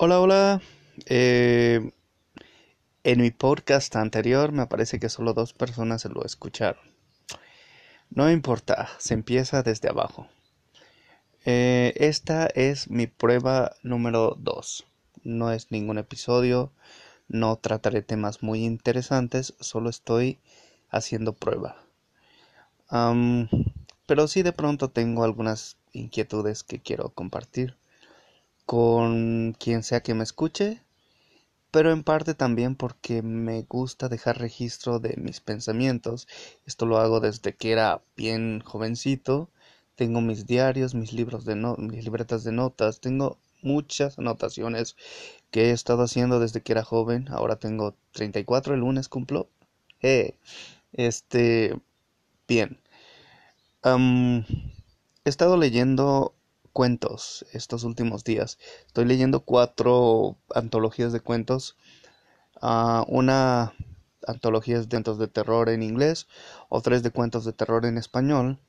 Hola, hola. Eh, en mi podcast anterior me parece que solo dos personas se lo escucharon. No importa, se empieza desde abajo. Eh, esta es mi prueba número 2. No es ningún episodio, no trataré temas muy interesantes, solo estoy haciendo prueba. pero sí de pronto tengo algunas inquietudes que quiero compartir con quien sea que me escuche, pero en parte también porque me gusta dejar registro de mis pensamientos. Esto lo hago desde que era bien jovencito. Tengo mis diarios, mis libros de no mis libretas de notas, tengo muchas anotaciones que he estado haciendo desde que era joven. Ahora tengo 34, el lunes cumplo. Eh, este, bien. he estado leyendo cuentos estos últimos días. Estoy leyendo cuatro antologías de cuentos. Uh, una antología de cuentos de terror en inglés, otra es de cuentos de terror en español,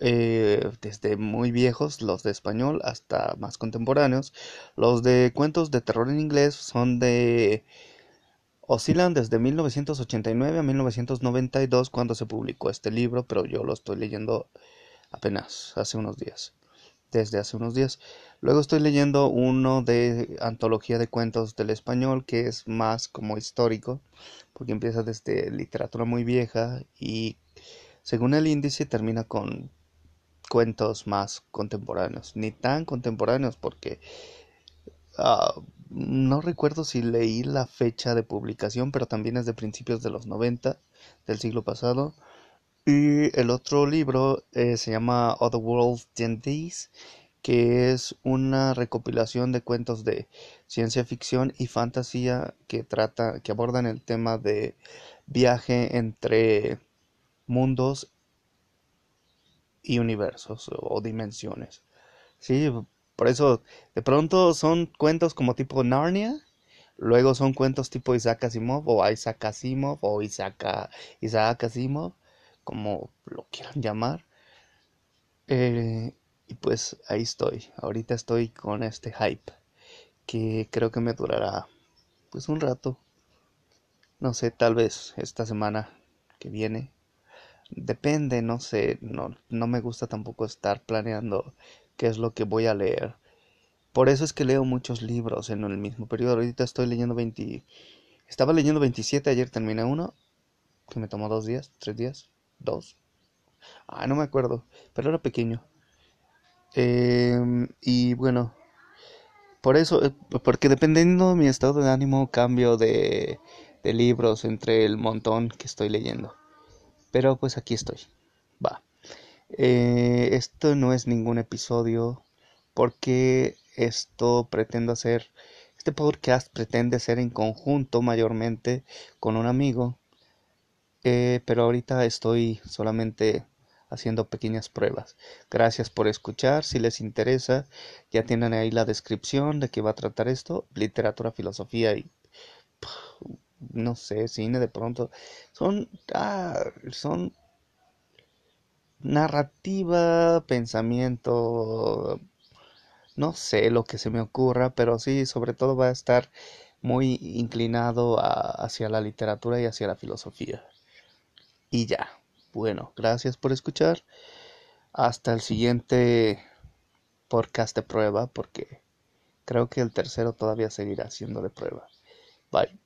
eh, desde muy viejos, los de español, hasta más contemporáneos. Los de cuentos de terror en inglés son de... oscilan desde 1989 a 1992 cuando se publicó este libro, pero yo lo estoy leyendo apenas hace unos días desde hace unos días. Luego estoy leyendo uno de antología de cuentos del español que es más como histórico, porque empieza desde literatura muy vieja y según el índice termina con cuentos más contemporáneos, ni tan contemporáneos porque ah, no recuerdo si leí la fecha de publicación, pero también es de principios de los 90 del siglo pasado. Y el otro libro eh, se llama Other World Days, que es una recopilación de cuentos de ciencia ficción y fantasía que trata, que abordan el tema de viaje entre mundos y universos o dimensiones. Sí, por eso de pronto son cuentos como tipo Narnia, luego son cuentos tipo Isaac Asimov o Isaac Asimov o Isaac, Isaac Asimov como lo quieran llamar. Eh, y pues ahí estoy. Ahorita estoy con este hype que creo que me durará pues un rato. No sé, tal vez esta semana que viene. Depende, no sé, no, no me gusta tampoco estar planeando qué es lo que voy a leer. Por eso es que leo muchos libros en el mismo periodo. Ahorita estoy leyendo 20... Estaba leyendo 27, ayer terminé uno, que me tomó dos días, tres días dos. Ah, no me acuerdo, pero era pequeño. Em, y bueno, por eso, eh, porque dependiendo de mi estado de ánimo, cambio de, de libros entre el montón que estoy leyendo. Pero pues aquí estoy. Va. Eh, esto no es ningún episodio porque esto pretendo hacer, este podcast pretende ser en conjunto mayormente con un amigo eh, pero ahorita estoy solamente haciendo pequeñas pruebas. Gracias por escuchar. Si les interesa, ya tienen ahí la descripción de qué va a tratar esto. Literatura, filosofía y no sé, cine de pronto. Son, ah, son narrativa, pensamiento, no sé lo que se me ocurra, pero sí, sobre todo va a estar muy inclinado hacia la literatura y hacia la filosofía. Y ya. Bueno, gracias por escuchar. Hasta el siguiente podcast de prueba porque creo que el tercero todavía seguirá siendo de prueba. Bye.